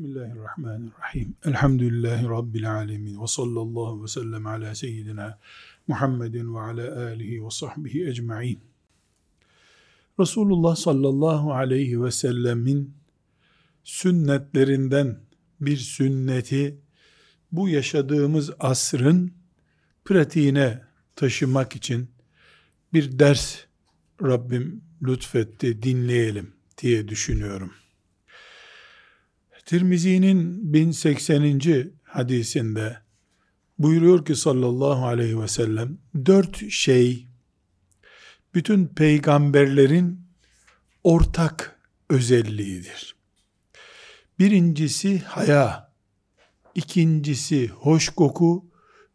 Bismillahirrahmanirrahim. Elhamdülillahi Rabbil alemin. Ve sallallahu ve sellem ala seyyidina Muhammedin ve ala alihi ve sahbihi ecma'in. Resulullah sallallahu aleyhi ve sellemin sünnetlerinden bir sünneti bu yaşadığımız asrın pratiğine taşımak için bir ders Rabbim lütfetti dinleyelim diye düşünüyorum. Tirmizi'nin 1080. hadisinde buyuruyor ki sallallahu aleyhi ve sellem dört şey bütün peygamberlerin ortak özelliğidir. Birincisi haya, ikincisi hoş koku,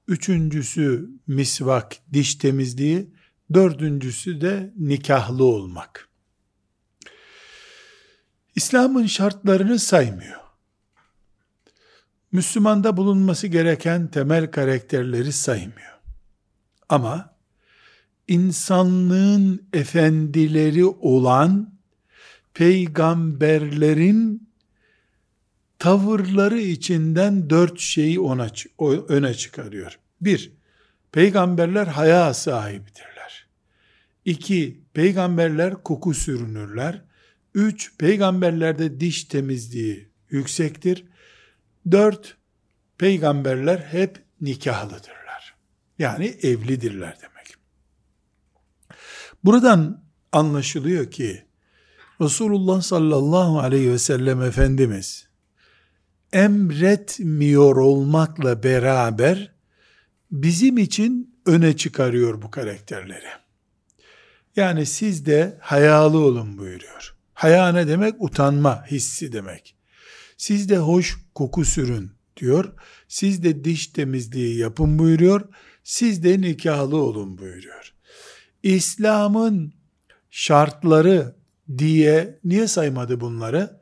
üçüncüsü misvak, diş temizliği, dördüncüsü de nikahlı olmak. İslam'ın şartlarını saymıyor. Müslümanda bulunması gereken temel karakterleri saymıyor. Ama insanlığın efendileri olan peygamberlerin tavırları içinden dört şeyi ona öne çıkarıyor. Bir, peygamberler haya sahibidirler. İki, peygamberler koku sürünürler. Üç, peygamberlerde diş temizliği yüksektir. Dört, peygamberler hep nikahlıdırlar. Yani evlidirler demek. Buradan anlaşılıyor ki Resulullah sallallahu aleyhi ve sellem Efendimiz emretmiyor olmakla beraber bizim için öne çıkarıyor bu karakterleri. Yani siz de hayalı olun buyuruyor. Haya ne demek? Utanma hissi demek. Siz de hoş koku sürün diyor. Siz de diş temizliği yapın buyuruyor. Siz de nikahlı olun buyuruyor. İslam'ın şartları diye niye saymadı bunları?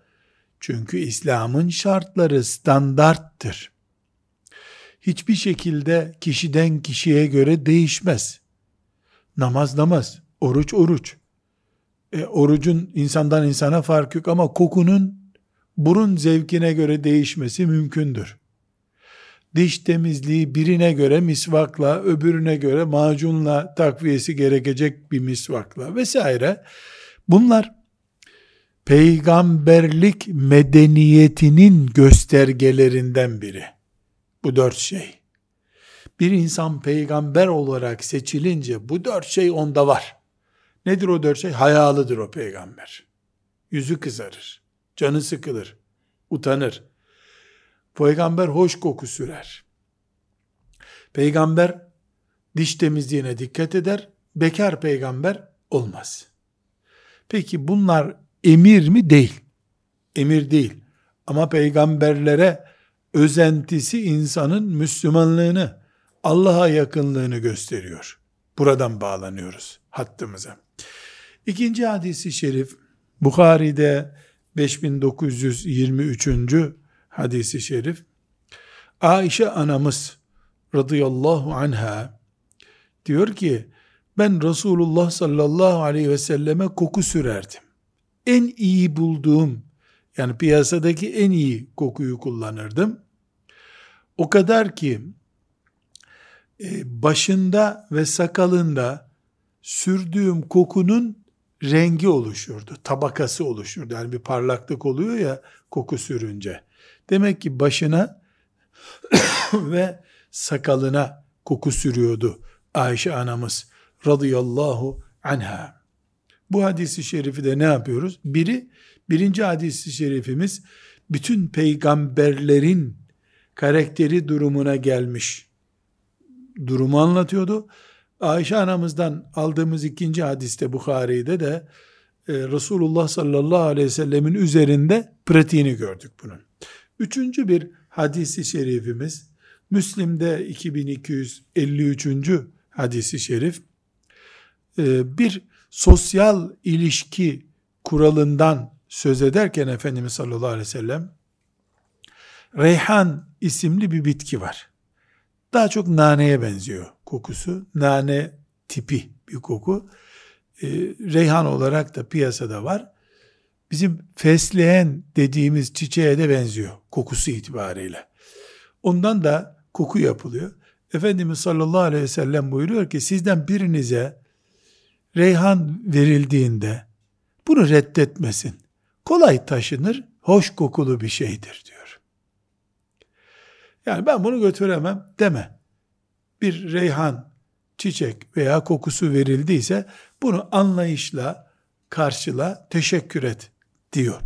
Çünkü İslam'ın şartları standarttır. Hiçbir şekilde kişiden kişiye göre değişmez. Namaz namaz, oruç oruç. E, orucun insandan insana fark yok ama kokunun burun zevkine göre değişmesi mümkündür. Diş temizliği birine göre misvakla, öbürüne göre macunla takviyesi gerekecek bir misvakla vesaire. Bunlar peygamberlik medeniyetinin göstergelerinden biri. Bu dört şey. Bir insan peygamber olarak seçilince bu dört şey onda var. Nedir o dört şey? Hayalıdır o peygamber. Yüzü kızarır. Canı sıkılır. Utanır. Peygamber hoş koku sürer. Peygamber diş temizliğine dikkat eder. Bekar peygamber olmaz. Peki bunlar emir mi? Değil. Emir değil. Ama peygamberlere özentisi insanın Müslümanlığını, Allah'a yakınlığını gösteriyor. Buradan bağlanıyoruz hattımıza. İkinci hadisi şerif Bukhari'de 5923. hadisi şerif Ayşe anamız radıyallahu anha diyor ki ben Resulullah sallallahu aleyhi ve selleme koku sürerdim. En iyi bulduğum yani piyasadaki en iyi kokuyu kullanırdım. O kadar ki e, başında ve sakalında sürdüğüm kokunun rengi oluşurdu, tabakası oluşurdu. Yani bir parlaklık oluyor ya koku sürünce. Demek ki başına ve sakalına koku sürüyordu Ayşe anamız radıyallahu anha. Bu hadisi şerifi de ne yapıyoruz? Biri, birinci hadisi şerifimiz bütün peygamberlerin karakteri durumuna gelmiş durumu anlatıyordu. Ayşe anamızdan aldığımız ikinci hadiste Bukhari'de de e, Resulullah sallallahu aleyhi ve sellemin üzerinde pratiğini gördük bunun. Üçüncü bir hadisi şerifimiz Müslim'de 2253. hadisi şerif e, bir sosyal ilişki kuralından söz ederken Efendimiz sallallahu aleyhi ve sellem reyhan isimli bir bitki var. Daha çok naneye benziyor kokusu. Nane tipi bir koku. E, reyhan olarak da piyasada var. bizim fesleğen dediğimiz çiçeğe de benziyor kokusu itibariyle. Ondan da koku yapılıyor. Efendimiz sallallahu aleyhi ve sellem buyuruyor ki sizden birinize reyhan verildiğinde bunu reddetmesin. Kolay taşınır, hoş kokulu bir şeydir diyor. Yani ben bunu götüremem deme. Bir reyhan, çiçek veya kokusu verildiyse bunu anlayışla karşıla, teşekkür et diyor.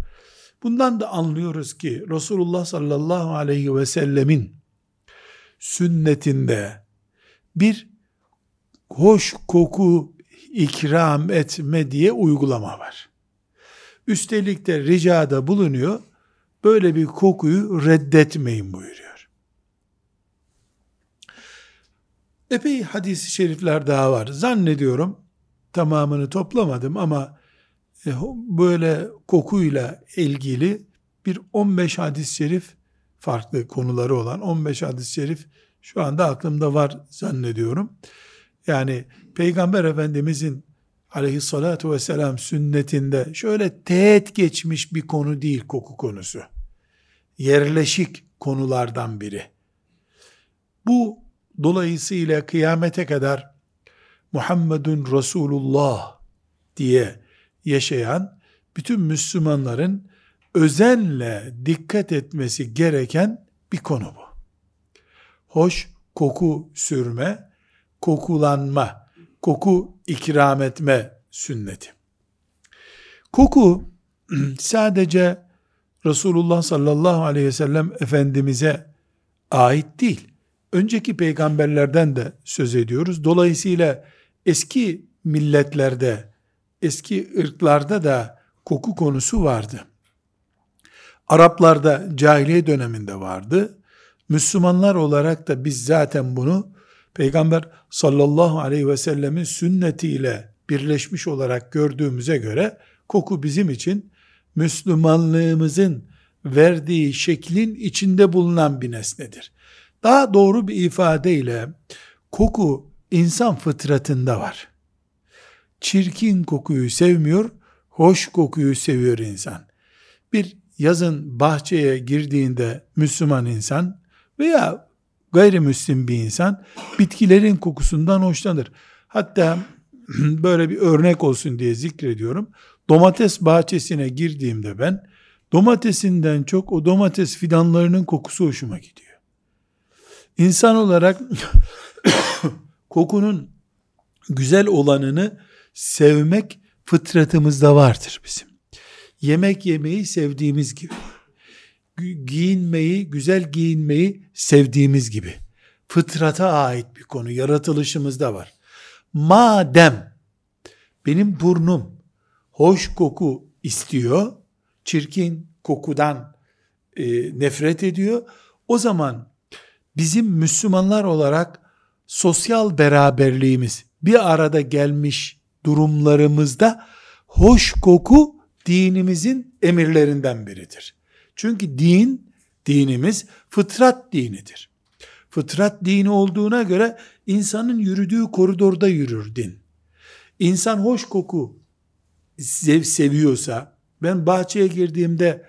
Bundan da anlıyoruz ki Resulullah sallallahu aleyhi ve sellemin sünnetinde bir hoş koku ikram etme diye uygulama var. Üstelik de ricada bulunuyor. Böyle bir kokuyu reddetmeyin buyuruyor. Epey hadis-i şerifler daha var. Zannediyorum tamamını toplamadım ama e, böyle kokuyla ilgili bir 15 hadis-i şerif farklı konuları olan 15 hadis-i şerif şu anda aklımda var zannediyorum. Yani Peygamber Efendimizin aleyhissalatu vesselam sünnetinde şöyle teğet geçmiş bir konu değil koku konusu. Yerleşik konulardan biri. Bu dolayısıyla kıyamete kadar Muhammedun Resulullah diye yaşayan bütün Müslümanların özenle dikkat etmesi gereken bir konu bu. Hoş koku sürme, kokulanma, koku ikram etme sünneti. Koku sadece Resulullah sallallahu aleyhi ve sellem Efendimiz'e ait değil. Önceki peygamberlerden de söz ediyoruz. Dolayısıyla eski milletlerde, eski ırklarda da koku konusu vardı. Araplarda cahiliye döneminde vardı. Müslümanlar olarak da biz zaten bunu Peygamber sallallahu aleyhi ve sellemin sünnetiyle birleşmiş olarak gördüğümüze göre koku bizim için Müslümanlığımızın verdiği şeklin içinde bulunan bir nesnedir. Daha doğru bir ifadeyle koku insan fıtratında var. Çirkin kokuyu sevmiyor, hoş kokuyu seviyor insan. Bir yazın bahçeye girdiğinde Müslüman insan veya gayrimüslim bir insan bitkilerin kokusundan hoşlanır. Hatta böyle bir örnek olsun diye zikrediyorum. Domates bahçesine girdiğimde ben domatesinden çok o domates fidanlarının kokusu hoşuma gidiyor. İnsan olarak kokunun güzel olanını sevmek fıtratımızda vardır bizim. Yemek yemeyi sevdiğimiz gibi giyinmeyi, güzel giyinmeyi sevdiğimiz gibi. Fıtrata ait bir konu, yaratılışımızda var. Madem benim burnum hoş koku istiyor, çirkin kokudan e, nefret ediyor, o zaman bizim Müslümanlar olarak sosyal beraberliğimiz bir arada gelmiş durumlarımızda hoş koku dinimizin emirlerinden biridir. Çünkü din, dinimiz fıtrat dinidir. Fıtrat dini olduğuna göre insanın yürüdüğü koridorda yürür din. İnsan hoş koku sev, seviyorsa, ben bahçeye girdiğimde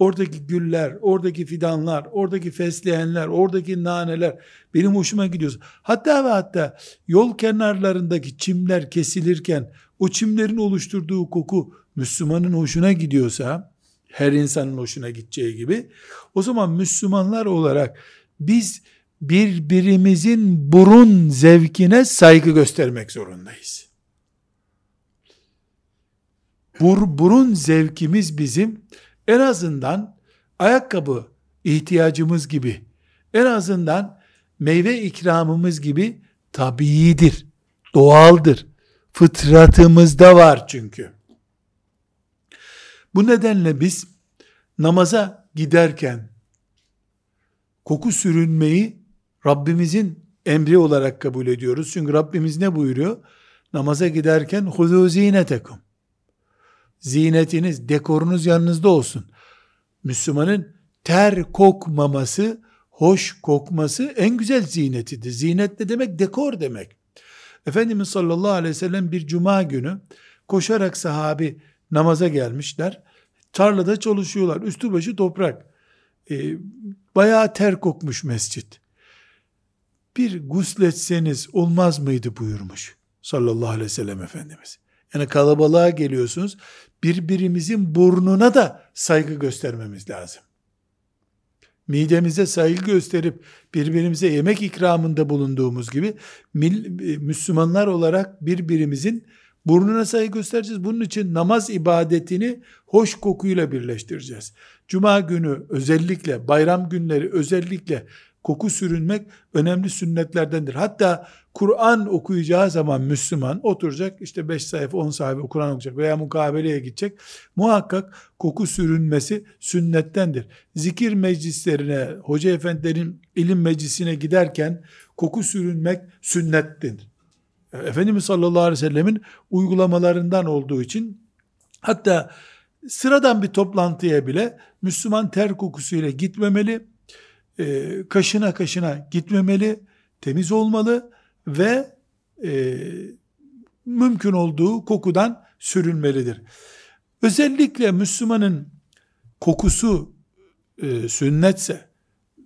oradaki güller, oradaki fidanlar, oradaki fesleğenler, oradaki naneler benim hoşuma gidiyor. Hatta ve hatta yol kenarlarındaki çimler kesilirken o çimlerin oluşturduğu koku Müslümanın hoşuna gidiyorsa, her insanın hoşuna gideceği gibi. O zaman Müslümanlar olarak biz birbirimizin burun zevkine saygı göstermek zorundayız. Bur, burun zevkimiz bizim en azından ayakkabı ihtiyacımız gibi, en azından meyve ikramımız gibi tabiidir, doğaldır. Fıtratımızda var çünkü. Bu nedenle biz namaza giderken koku sürünmeyi Rabbimizin emri olarak kabul ediyoruz. Çünkü Rabbimiz ne buyuruyor? Namaza giderken huzu zinetekum. Zinetiniz, dekorunuz yanınızda olsun. Müslümanın ter kokmaması, hoş kokması en güzel zinetidir. Zinet ne demek? Dekor demek. Efendimiz sallallahu aleyhi ve sellem bir cuma günü koşarak sahabi namaza gelmişler. Tarlada çalışıyorlar. Üstü başı toprak. E, bayağı ter kokmuş mescit. Bir gusletseniz olmaz mıydı buyurmuş sallallahu aleyhi ve sellem Efendimiz. Yani kalabalığa geliyorsunuz. Birbirimizin burnuna da saygı göstermemiz lazım. Midemize saygı gösterip birbirimize yemek ikramında bulunduğumuz gibi Müslümanlar olarak birbirimizin Burnuna saygı göstereceğiz. Bunun için namaz ibadetini hoş kokuyla birleştireceğiz. Cuma günü özellikle, bayram günleri özellikle koku sürünmek önemli sünnetlerdendir. Hatta Kur'an okuyacağı zaman Müslüman oturacak işte 5 sayfa 10 sayfa Kur'an okuyacak veya mukabeleye gidecek. Muhakkak koku sürünmesi sünnettendir. Zikir meclislerine, hoca efendilerin ilim meclisine giderken koku sürünmek sünnettir. Efendimiz sallallahu aleyhi ve sellemin uygulamalarından olduğu için hatta sıradan bir toplantıya bile Müslüman ter kokusuyla gitmemeli, e, kaşına kaşına gitmemeli, temiz olmalı ve e, mümkün olduğu kokudan sürünmelidir. Özellikle Müslümanın kokusu e, sünnetse,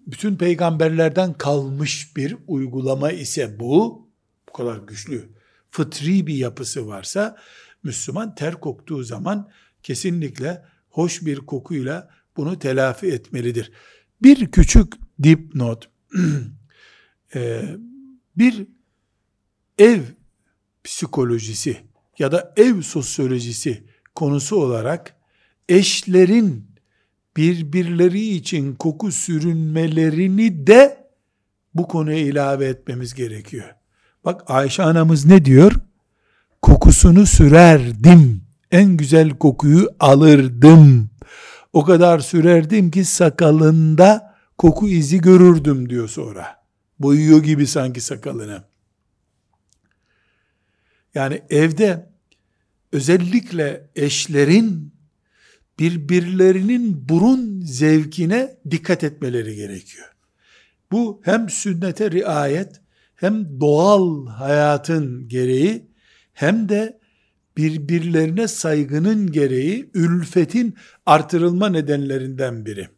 bütün peygamberlerden kalmış bir uygulama ise bu, kadar güçlü, fıtri bir yapısı varsa, Müslüman ter koktuğu zaman kesinlikle hoş bir kokuyla bunu telafi etmelidir. Bir küçük dipnot, ee, bir ev psikolojisi ya da ev sosyolojisi konusu olarak eşlerin birbirleri için koku sürünmelerini de bu konuya ilave etmemiz gerekiyor. Bak Ayşe anamız ne diyor? Kokusunu sürerdim. En güzel kokuyu alırdım. O kadar sürerdim ki sakalında koku izi görürdüm diyor sonra. Boyuyor gibi sanki sakalını. Yani evde özellikle eşlerin birbirlerinin burun zevkine dikkat etmeleri gerekiyor. Bu hem sünnete riayet hem doğal hayatın gereği hem de birbirlerine saygının gereği ülfetin artırılma nedenlerinden biri.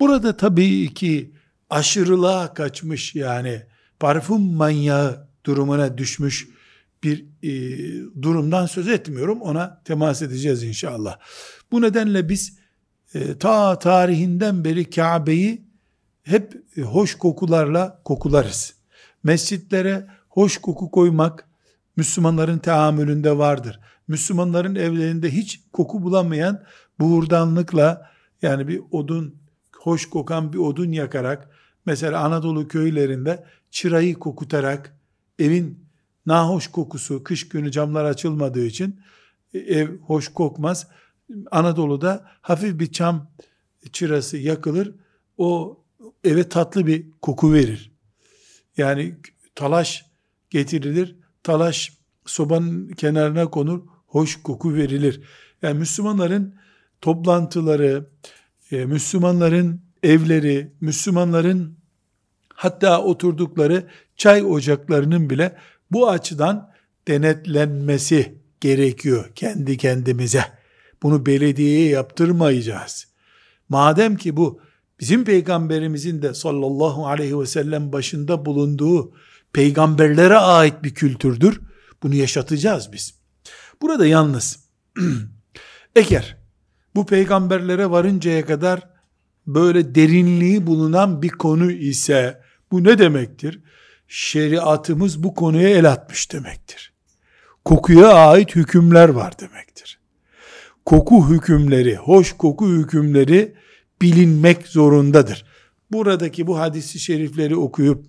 Burada tabii ki aşırılığa kaçmış yani parfüm manyağı durumuna düşmüş bir e, durumdan söz etmiyorum. Ona temas edeceğiz inşallah. Bu nedenle biz e, ta tarihinden beri Kabe'yi hep e, hoş kokularla kokularız. Mescitlere hoş koku koymak Müslümanların teamülünde vardır. Müslümanların evlerinde hiç koku bulamayan buğurdanlıkla yani bir odun, hoş kokan bir odun yakarak mesela Anadolu köylerinde çırayı kokutarak evin nahoş kokusu kış günü camlar açılmadığı için e, ev hoş kokmaz. Anadolu'da hafif bir çam çırası yakılır. O eve tatlı bir koku verir. Yani talaş getirilir. Talaş sobanın kenarına konur. Hoş koku verilir. Yani Müslümanların toplantıları, e, Müslümanların evleri, Müslümanların hatta oturdukları çay ocaklarının bile bu açıdan denetlenmesi gerekiyor kendi kendimize. Bunu belediyeye yaptırmayacağız. Madem ki bu bizim peygamberimizin de sallallahu aleyhi ve sellem başında bulunduğu peygamberlere ait bir kültürdür. Bunu yaşatacağız biz. Burada yalnız eğer bu peygamberlere varıncaya kadar böyle derinliği bulunan bir konu ise bu ne demektir? Şeriatımız bu konuya el atmış demektir. Kokuya ait hükümler var demektir. Koku hükümleri, hoş koku hükümleri bilinmek zorundadır. Buradaki bu hadisi şerifleri okuyup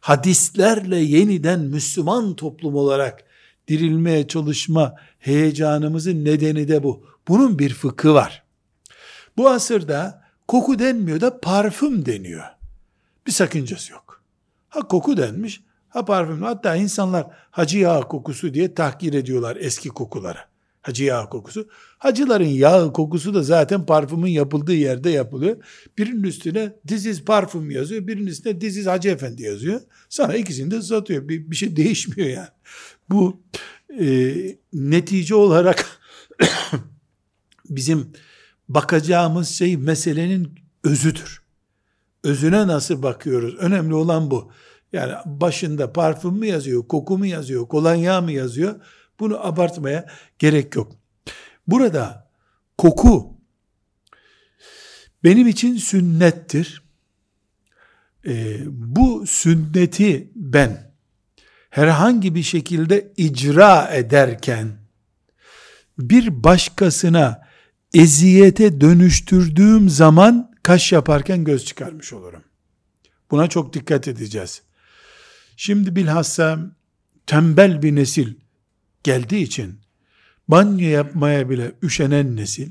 hadislerle yeniden Müslüman toplum olarak dirilmeye çalışma heyecanımızın nedeni de bu. Bunun bir fıkı var. Bu asırda koku denmiyor da parfüm deniyor. Bir sakıncası yok. Ha koku denmiş, ha parfüm. Hatta insanlar hacı yağı kokusu diye tahkir ediyorlar eski kokuları. Hacı yağı kokusu. Hacıların yağı kokusu da zaten parfümün yapıldığı yerde yapılıyor. Birinin üstüne is parfüm yazıyor. Birinin üstüne is Hacı Efendi yazıyor. Sana ikisini de satıyor. Bir, bir şey değişmiyor yani. Bu e, netice olarak bizim bakacağımız şey meselenin özüdür. Özüne nasıl bakıyoruz? Önemli olan bu. Yani başında parfüm mü yazıyor, koku mu yazıyor, kolonya mı yazıyor? Bunu abartmaya gerek yok. Burada koku benim için sünnettir. Ee, bu sünneti ben herhangi bir şekilde icra ederken bir başkasına eziyete dönüştürdüğüm zaman kaş yaparken göz çıkarmış olurum. Buna çok dikkat edeceğiz. Şimdi bilhassa tembel bir nesil geldiği için banyo yapmaya bile üşenen nesil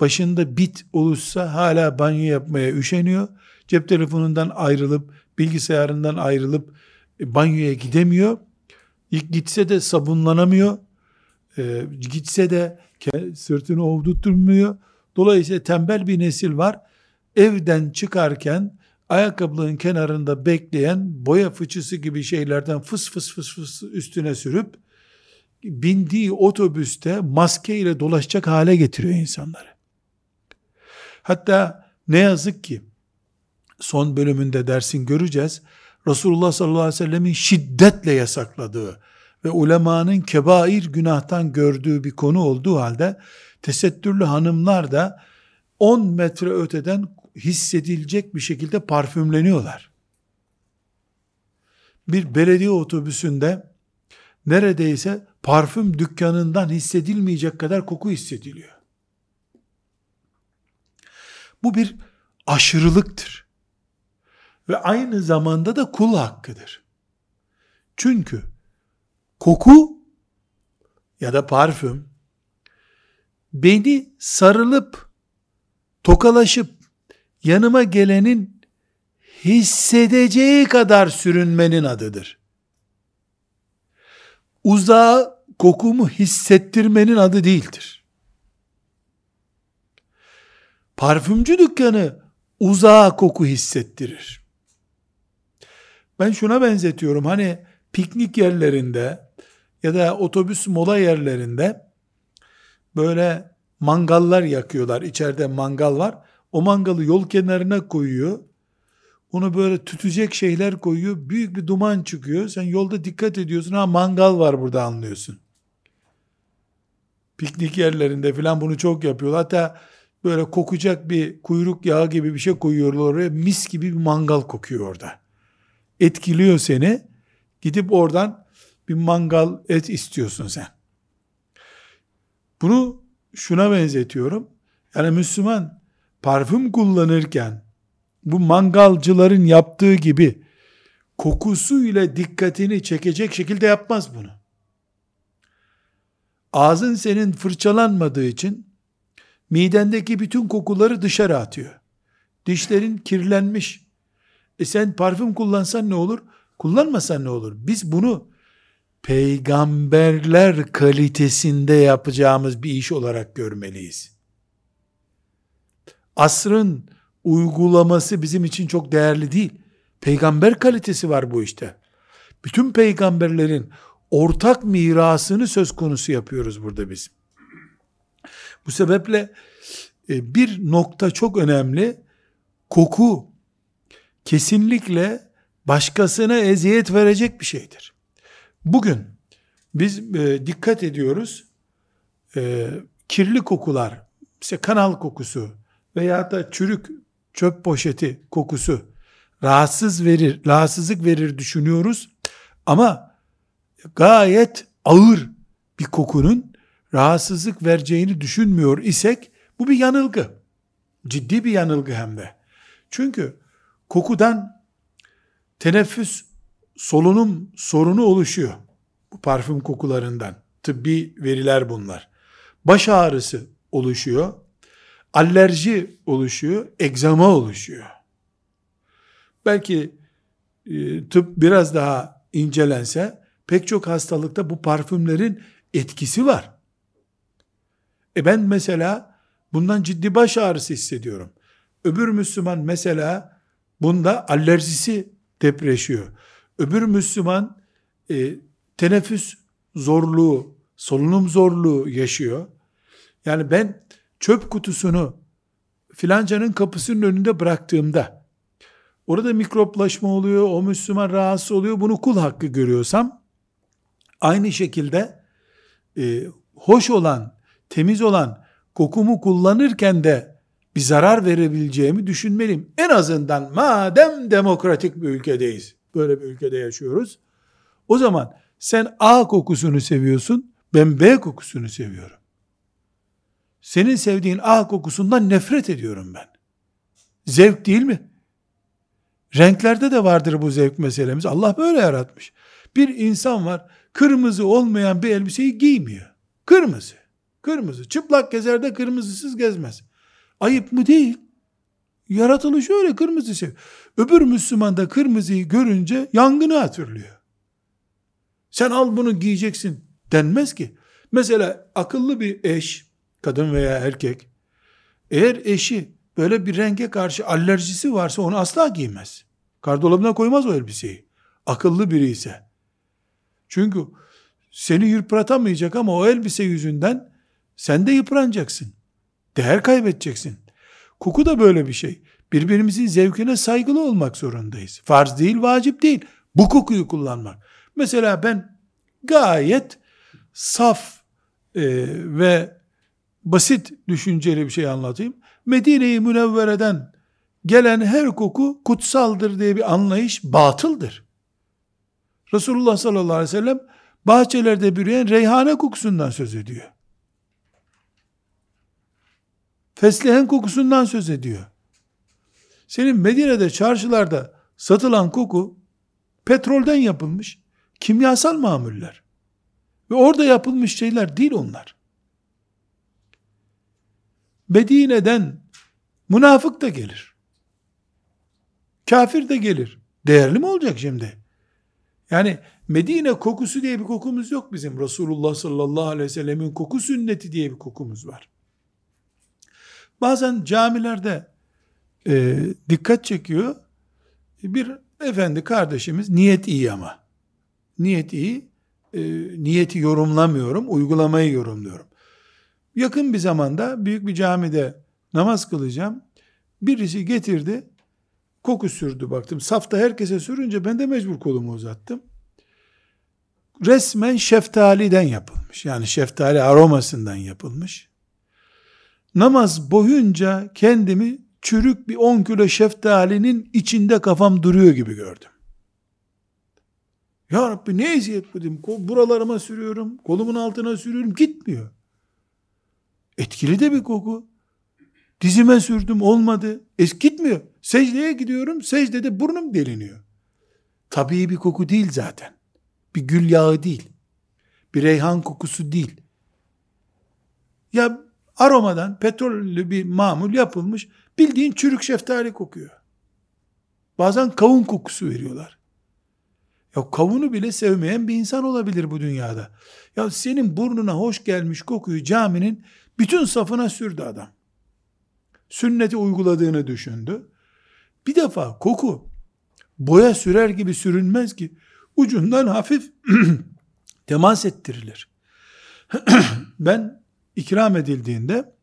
başında bit olursa hala banyo yapmaya üşeniyor. Cep telefonundan ayrılıp bilgisayarından ayrılıp e, banyoya gidemiyor. İlk gitse de sabunlanamıyor. E, gitse de sırtını ovdurtmuyor. Dolayısıyla tembel bir nesil var. Evden çıkarken ayakkabılığın kenarında bekleyen boya fıçısı gibi şeylerden fıs fıs fıs fıs üstüne sürüp bindiği otobüste maske ile dolaşacak hale getiriyor insanları. Hatta ne yazık ki son bölümünde dersin göreceğiz. Resulullah sallallahu aleyhi ve sellemin şiddetle yasakladığı ve ulemanın kebair günahtan gördüğü bir konu olduğu halde tesettürlü hanımlar da 10 metre öteden hissedilecek bir şekilde parfümleniyorlar. Bir belediye otobüsünde neredeyse parfüm dükkanından hissedilmeyecek kadar koku hissediliyor. Bu bir aşırılıktır. Ve aynı zamanda da kul hakkıdır. Çünkü koku ya da parfüm beni sarılıp tokalaşıp yanıma gelenin hissedeceği kadar sürünmenin adıdır. Uzağa kokumu hissettirmenin adı değildir. Parfümcü dükkanı uzağa koku hissettirir. Ben şuna benzetiyorum. Hani piknik yerlerinde ya da otobüs mola yerlerinde böyle mangallar yakıyorlar. İçeride mangal var. O mangalı yol kenarına koyuyor. Onu böyle tütecek şeyler koyuyor. Büyük bir duman çıkıyor. Sen yolda dikkat ediyorsun. Ha mangal var burada anlıyorsun. Piknik yerlerinde filan bunu çok yapıyorlar. Hatta böyle kokacak bir kuyruk yağı gibi bir şey koyuyorlar oraya. Mis gibi bir mangal kokuyor orada. Etkiliyor seni. Gidip oradan bir mangal et istiyorsun sen. Bunu şuna benzetiyorum. Yani Müslüman parfüm kullanırken bu mangalcıların yaptığı gibi kokusu ile dikkatini çekecek şekilde yapmaz bunu. Ağzın senin fırçalanmadığı için midendeki bütün kokuları dışarı atıyor. Dişlerin kirlenmiş. E sen parfüm kullansan ne olur? Kullanmasan ne olur? Biz bunu peygamberler kalitesinde yapacağımız bir iş olarak görmeliyiz. Asrın uygulaması bizim için çok değerli değil. Peygamber kalitesi var bu işte. Bütün peygamberlerin ortak mirasını söz konusu yapıyoruz burada biz. Bu sebeple e, bir nokta çok önemli. Koku kesinlikle başkasına eziyet verecek bir şeydir. Bugün biz e, dikkat ediyoruz. E, kirli kokular, işte kanal kokusu veya da çürük çöp poşeti kokusu rahatsız verir, rahatsızlık verir düşünüyoruz. Ama gayet ağır bir kokunun rahatsızlık vereceğini düşünmüyor isek bu bir yanılgı. Ciddi bir yanılgı hem de. Çünkü kokudan teneffüs solunum sorunu oluşuyor. Bu parfüm kokularından. Tıbbi veriler bunlar. Baş ağrısı oluşuyor. Alerji oluşuyor. Egzama oluşuyor. Belki e, tıp biraz daha incelense pek çok hastalıkta bu parfümlerin etkisi var. E ben mesela bundan ciddi baş ağrısı hissediyorum. Öbür Müslüman mesela bunda alerjisi depreşiyor. Öbür Müslüman e, teneffüs zorluğu, solunum zorluğu yaşıyor. Yani ben çöp kutusunu filancanın kapısının önünde bıraktığımda orada mikroplaşma oluyor, o Müslüman rahatsız oluyor, bunu kul hakkı görüyorsam aynı şekilde e, hoş olan, temiz olan kokumu kullanırken de bir zarar verebileceğimi düşünmeliyim. En azından madem demokratik bir ülkedeyiz, böyle bir ülkede yaşıyoruz, o zaman sen A kokusunu seviyorsun, ben B kokusunu seviyorum. Senin sevdiğin A kokusundan nefret ediyorum ben. Zevk değil mi? Renklerde de vardır bu zevk meselemiz. Allah böyle yaratmış. Bir insan var, kırmızı olmayan bir elbiseyi giymiyor. Kırmızı. Kırmızı. Çıplak gezer de kırmızısız gezmez. Ayıp mı değil? Yaratılış öyle kırmızı sev. Öbür Müslüman da kırmızıyı görünce yangını hatırlıyor. Sen al bunu giyeceksin denmez ki. Mesela akıllı bir eş, kadın veya erkek, eğer eşi böyle bir renge karşı alerjisi varsa onu asla giymez. Kardolabına koymaz o elbiseyi. Akıllı biri ise. Çünkü seni yıpratamayacak ama o elbise yüzünden sen de yıpranacaksın. Değer kaybedeceksin. Koku da böyle bir şey. Birbirimizin zevkine saygılı olmak zorundayız. Farz değil, vacip değil. Bu kokuyu kullanmak. Mesela ben gayet saf e, ve basit düşünceli bir şey anlatayım. Medine-i Münevvere'den gelen her koku kutsaldır diye bir anlayış batıldır. Resulullah sallallahu aleyhi ve sellem bahçelerde büyüyen reyhane kokusundan söz ediyor. Fesleğen kokusundan söz ediyor. Senin Medine'de çarşılarda satılan koku petrolden yapılmış kimyasal mamuller. Ve orada yapılmış şeyler değil onlar. Medine'den münafık da gelir. Kafir de gelir. Değerli mi olacak şimdi? Yani Medine kokusu diye bir kokumuz yok bizim. Resulullah sallallahu aleyhi ve sellemin koku sünneti diye bir kokumuz var. Bazen camilerde e, dikkat çekiyor. Bir efendi kardeşimiz niyet iyi ama. Niyet iyi. E, niyeti yorumlamıyorum, uygulamayı yorumluyorum. Yakın bir zamanda büyük bir camide namaz kılacağım. Birisi getirdi, koku sürdü baktım. Safta herkese sürünce ben de mecbur kolumu uzattım. Resmen şeftaliden yapılmış. Yani şeftali aromasından yapılmış. Namaz boyunca kendimi çürük bir 10 kilo şeftalinin içinde kafam duruyor gibi gördüm. Ya Rabbi ne eziyet bu dedim. Buralarıma sürüyorum, kolumun altına sürüyorum, gitmiyor. Etkili de bir koku. Dizime sürdüm olmadı. Es gitmiyor. Secdeye gidiyorum. Secdede burnum deliniyor. Tabii bir koku değil zaten. Bir gül yağı değil. Bir reyhan kokusu değil. Ya aromadan petrollü bir mamul yapılmış bildiğin çürük şeftali kokuyor. Bazen kavun kokusu veriyorlar. Ya kavunu bile sevmeyen bir insan olabilir bu dünyada. Ya senin burnuna hoş gelmiş kokuyu caminin bütün safına sürdü adam. Sünneti uyguladığını düşündü. Bir defa koku boya sürer gibi sürünmez ki ucundan hafif temas ettirilir. ben ikram edildiğinde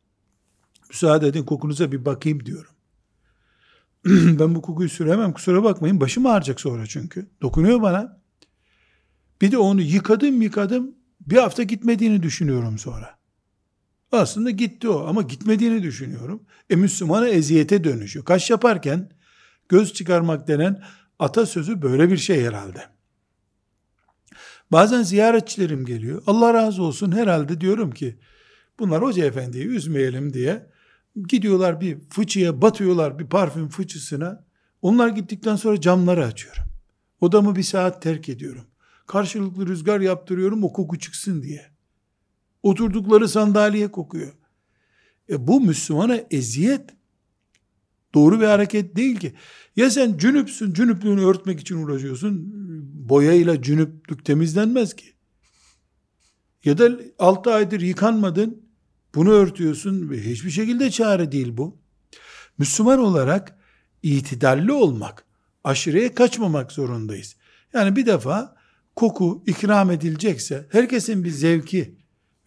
müsaade edin kokunuza bir bakayım diyorum. ben bu kokuyu süremem kusura bakmayın başım ağrıyacak sonra çünkü. Dokunuyor bana. Bir de onu yıkadım yıkadım bir hafta gitmediğini düşünüyorum sonra. Aslında gitti o ama gitmediğini düşünüyorum. E Müslümana eziyete dönüşüyor. Kaş yaparken göz çıkarmak denen atasözü böyle bir şey herhalde. Bazen ziyaretçilerim geliyor. Allah razı olsun herhalde diyorum ki bunlar hoca efendiyi üzmeyelim diye gidiyorlar bir fıçıya batıyorlar bir parfüm fıçısına. Onlar gittikten sonra camları açıyorum. Odamı bir saat terk ediyorum. Karşılıklı rüzgar yaptırıyorum o koku çıksın diye. Oturdukları sandalye kokuyor. E bu Müslümana eziyet. Doğru bir hareket değil ki. Ya sen cünüpsün, cünüplüğünü örtmek için uğraşıyorsun. Boyayla cünüplük temizlenmez ki. Ya da 6 aydır yıkanmadın, bunu örtüyorsun ve hiçbir şekilde çare değil bu. Müslüman olarak itidalli olmak, aşırıya kaçmamak zorundayız. Yani bir defa koku ikram edilecekse herkesin bir zevki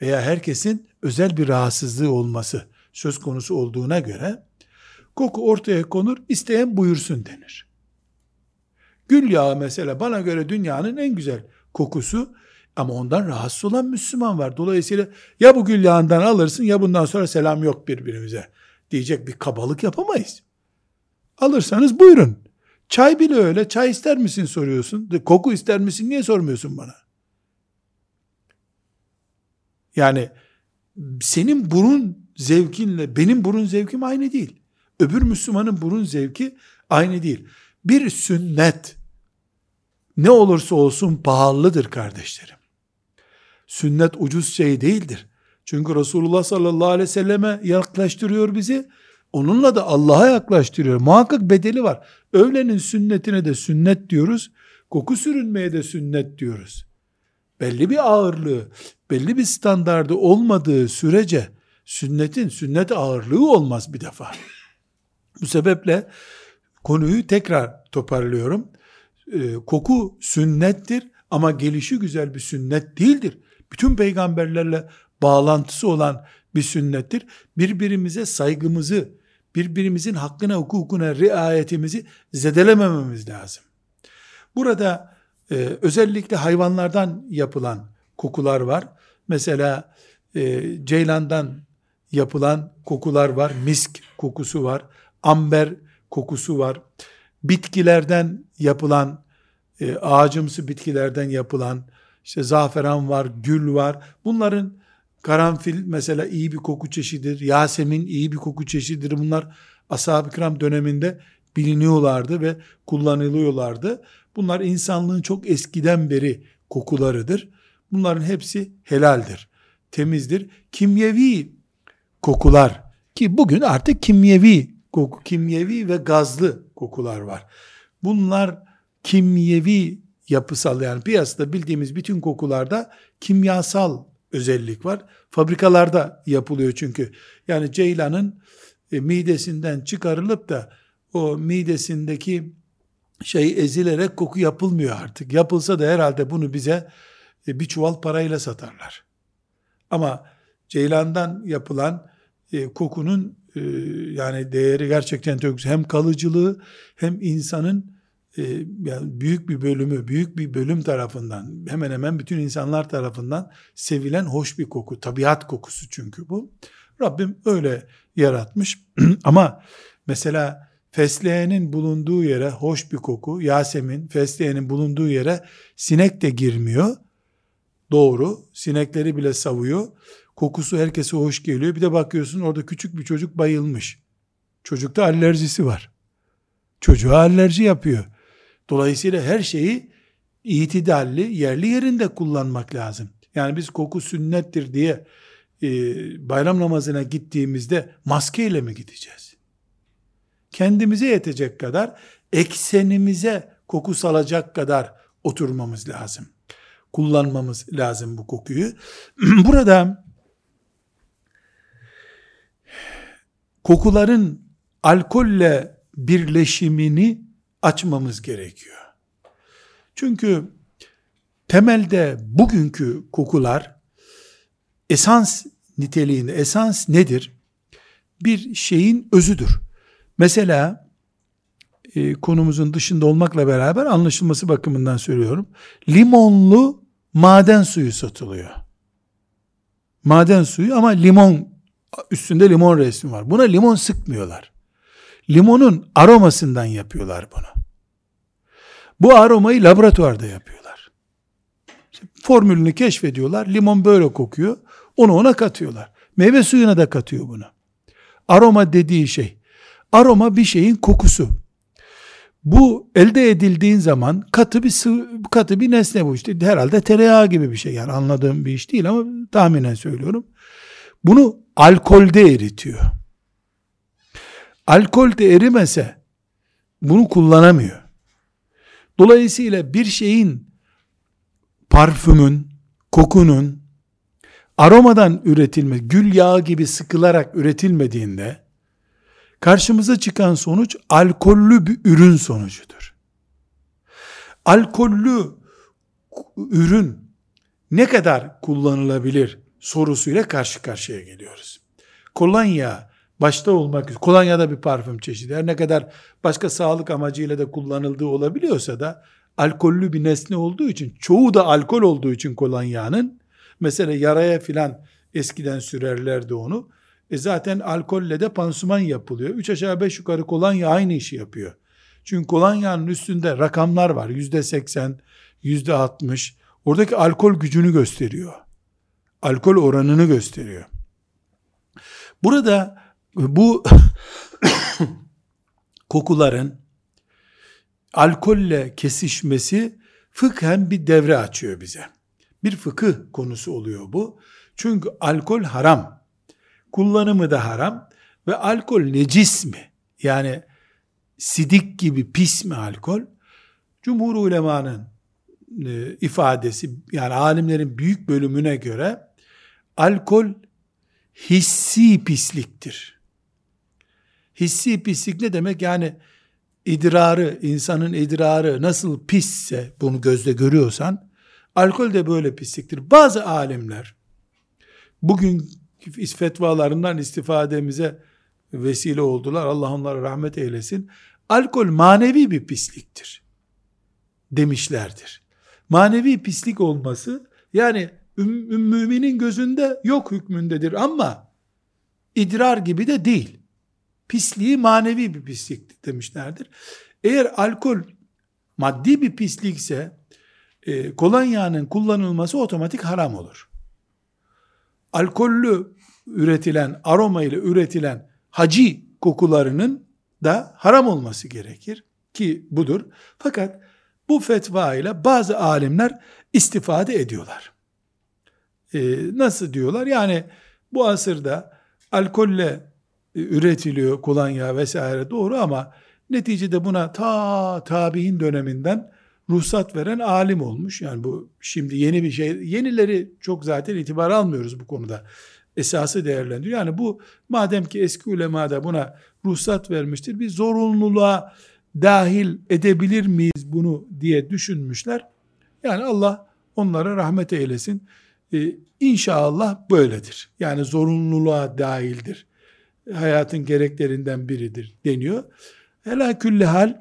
veya herkesin özel bir rahatsızlığı olması söz konusu olduğuna göre koku ortaya konur, isteyen buyursun denir. Gül yağı mesela bana göre dünyanın en güzel kokusu ama ondan rahatsız olan Müslüman var. Dolayısıyla ya bu gül yağından alırsın ya bundan sonra selam yok birbirimize diyecek bir kabalık yapamayız. Alırsanız buyurun. Çay bile öyle. Çay ister misin soruyorsun. Koku ister misin niye sormuyorsun bana? Yani senin burun zevkinle benim burun zevkim aynı değil. Öbür Müslümanın burun zevki aynı değil. Bir sünnet ne olursa olsun pahalıdır kardeşlerim. Sünnet ucuz şey değildir. Çünkü Resulullah sallallahu aleyhi ve selleme yaklaştırıyor bizi. Onunla da Allah'a yaklaştırıyor. Muhakkak bedeli var. Öğlenin sünnetine de sünnet diyoruz. Koku sürünmeye de sünnet diyoruz. Belli bir ağırlığı, belli bir standardı olmadığı sürece sünnetin sünnet ağırlığı olmaz bir defa. Bu sebeple konuyu tekrar toparlıyorum. Ee, koku sünnettir ama gelişi güzel bir sünnet değildir. Bütün peygamberlerle bağlantısı olan bir sünnettir. Birbirimize saygımızı, birbirimizin hakkına, hukukuna riayetimizi zedelemememiz lazım. Burada e, özellikle hayvanlardan yapılan kokular var. Mesela e, ceylandan yapılan kokular var. Misk kokusu var. Amber kokusu var. Bitkilerden yapılan, e, ağacımsı bitkilerden yapılan, işte zaferan var, gül var. Bunların karanfil mesela iyi bir koku çeşididir. Yasemin iyi bir koku çeşididir. Bunlar ashab-ı kiram döneminde biliniyorlardı ve kullanılıyorlardı. Bunlar insanlığın çok eskiden beri kokularıdır. Bunların hepsi helaldir, temizdir. Kimyevi kokular ki bugün artık kimyevi koku, kimyevi ve gazlı kokular var. Bunlar kimyevi yapısal yani piyasada bildiğimiz bütün kokularda kimyasal özellik var. Fabrikalarda yapılıyor çünkü. Yani ceylanın e, midesinden çıkarılıp da o midesindeki şey ezilerek koku yapılmıyor artık. Yapılsa da herhalde bunu bize e, bir çuval parayla satarlar. Ama ceylandan yapılan e, kokunun e, yani değeri gerçekten çok hem kalıcılığı hem insanın e, yani büyük bir bölümü, büyük bir bölüm tarafından, hemen hemen bütün insanlar tarafından sevilen hoş bir koku. Tabiat kokusu çünkü bu. Rabbim öyle yaratmış. Ama mesela fesleğenin bulunduğu yere hoş bir koku, Yasemin, fesleğenin bulunduğu yere sinek de girmiyor. Doğru, sinekleri bile savuyor. Kokusu herkese hoş geliyor. Bir de bakıyorsun orada küçük bir çocuk bayılmış. Çocukta alerjisi var. Çocuğa alerji yapıyor. Dolayısıyla her şeyi itidalli, yerli yerinde kullanmak lazım. Yani biz koku sünnettir diye e, bayram namazına gittiğimizde maskeyle mi gideceğiz? Kendimize yetecek kadar, eksenimize koku salacak kadar oturmamız lazım. Kullanmamız lazım bu kokuyu. Burada kokuların alkolle birleşimini açmamız gerekiyor. Çünkü temelde bugünkü kokular esans niteliğinde, esans nedir? Bir şeyin özüdür. Mesela e, konumuzun dışında olmakla beraber anlaşılması bakımından söylüyorum. Limonlu maden suyu satılıyor. Maden suyu ama limon üstünde limon resmi var. Buna limon sıkmıyorlar. Limonun aromasından yapıyorlar bunu. Bu aromayı laboratuvarda yapıyorlar. formülünü keşfediyorlar. Limon böyle kokuyor. Onu ona katıyorlar. Meyve suyuna da katıyor bunu. Aroma dediği şey. Aroma bir şeyin kokusu. Bu elde edildiğin zaman katı bir sıvı, katı bir nesne bu işte. Herhalde tereyağı gibi bir şey. Yani anladığım bir iş değil ama tahminen söylüyorum. Bunu alkolde eritiyor. Alkolde erimese bunu kullanamıyor. Dolayısıyla bir şeyin parfümün, kokunun aromadan üretilme, gül yağı gibi sıkılarak üretilmediğinde karşımıza çıkan sonuç alkollü bir ürün sonucudur. Alkollü ürün ne kadar kullanılabilir sorusuyla karşı karşıya geliyoruz. kolonya başta olmak üzere, kolonya da bir parfüm çeşidi. Her ne kadar başka sağlık amacıyla da kullanıldığı olabiliyorsa da alkollü bir nesne olduğu için, çoğu da alkol olduğu için kolonyanın, mesela yaraya filan eskiden sürerlerdi onu. E zaten alkolle de pansuman yapılıyor. Üç aşağı beş yukarı kolonya aynı işi yapıyor. Çünkü kolonyanın üstünde rakamlar var. Yüzde seksen, yüzde altmış. Oradaki alkol gücünü gösteriyor. Alkol oranını gösteriyor. Burada bu kokuların alkolle kesişmesi fıkhen bir devre açıyor bize. Bir fıkıh konusu oluyor bu. Çünkü alkol haram. Kullanımı da haram ve alkol necis mi? Yani sidik gibi pis mi alkol? Cumhur ulemanın e, ifadesi yani alimlerin büyük bölümüne göre alkol hissi pisliktir. Hissi pislik ne demek? Yani idrarı, insanın idrarı nasıl pisse bunu gözle görüyorsan, alkol de böyle pisliktir. Bazı alimler, bugün fetvalarından istifademize vesile oldular. Allah onlara rahmet eylesin. Alkol manevi bir pisliktir. Demişlerdir. Manevi pislik olması, yani müminin gözünde yok hükmündedir ama idrar gibi de değil. Pisliği manevi bir pislik demişlerdir. Eğer alkol maddi bir pislikse e, kolonyanın kullanılması otomatik haram olur. Alkollü üretilen, aroma ile üretilen haci kokularının da haram olması gerekir ki budur. Fakat bu fetva ile bazı alimler istifade ediyorlar. Ee, nasıl diyorlar? Yani bu asırda alkolle üretiliyor kolonya vesaire doğru ama neticede buna ta tabi'in döneminden ruhsat veren alim olmuş. Yani bu şimdi yeni bir şey. Yenileri çok zaten itibar almıyoruz bu konuda. Esası değerlendiriyor. Yani bu madem ki eski ulema da buna ruhsat vermiştir bir zorunluluğa dahil edebilir miyiz bunu diye düşünmüşler. Yani Allah onlara rahmet eylesin. Ee, inşallah böyledir. Yani zorunluluğa dahildir. Hayatın gereklerinden biridir deniyor. Hela külli hal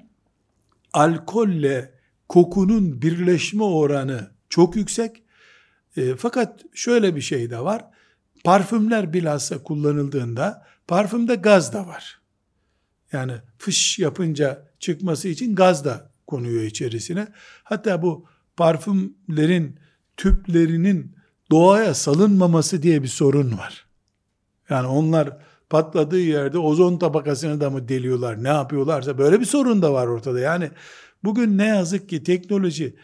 alkolle kokunun birleşme oranı çok yüksek. E, fakat şöyle bir şey de var. Parfümler bilhassa kullanıldığında parfümde gaz da var. Yani fış yapınca çıkması için gaz da konuyor içerisine. Hatta bu parfümlerin tüplerinin doğaya salınmaması diye bir sorun var. Yani onlar patladığı yerde ozon tabakasını da mı deliyorlar ne yapıyorlarsa böyle bir sorun da var ortada. Yani bugün ne yazık ki teknoloji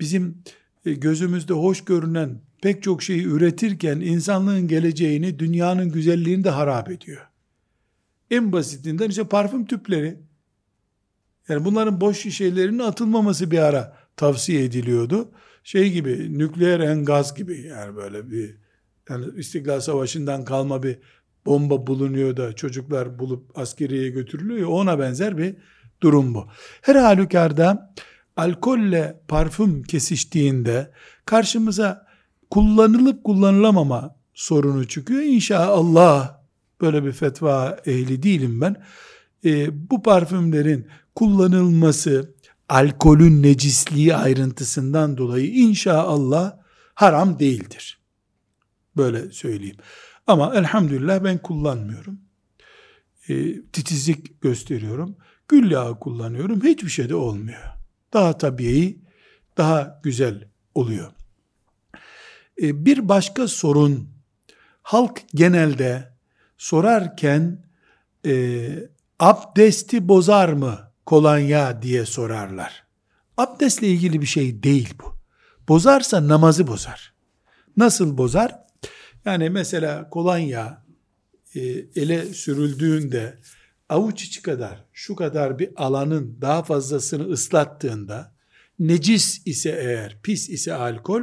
bizim e, gözümüzde hoş görünen pek çok şeyi üretirken insanlığın geleceğini, dünyanın güzelliğini de harap ediyor. En basitinden işte parfüm tüpleri. Yani bunların boş şişelerinin atılmaması bir ara tavsiye ediliyordu. Şey gibi nükleer engaz gibi yani böyle bir yani İstiklal Savaşı'ndan kalma bir bomba bulunuyor da çocuklar bulup askeriye götürülüyor. Ona benzer bir durum bu. Her halükarda alkolle parfüm kesiştiğinde karşımıza kullanılıp kullanılamama sorunu çıkıyor. İnşallah böyle bir fetva ehli değilim ben. E, bu parfümlerin kullanılması alkolün necisliği ayrıntısından dolayı inşallah haram değildir. Böyle söyleyeyim. Ama elhamdülillah ben kullanmıyorum. E, titizlik gösteriyorum. Gül yağı kullanıyorum. Hiçbir şey de olmuyor. Daha tabii, daha güzel oluyor. E, bir başka sorun, halk genelde sorarken e, abdesti bozar mı kolonya diye sorarlar. Abdestle ilgili bir şey değil bu. Bozarsa namazı bozar. Nasıl bozar? Yani mesela kolonya e, ele sürüldüğünde avuç içi kadar şu kadar bir alanın daha fazlasını ıslattığında necis ise eğer pis ise alkol